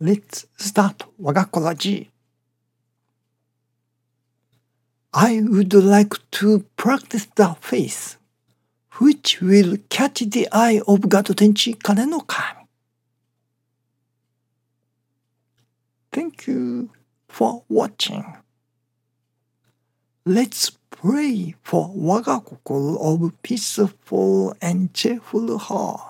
Let's start 我が子ラジ I would like to practice the face which will catch the eye of God kami Thank you for watching. Let's pray for 我が心 of peaceful and cheerful heart.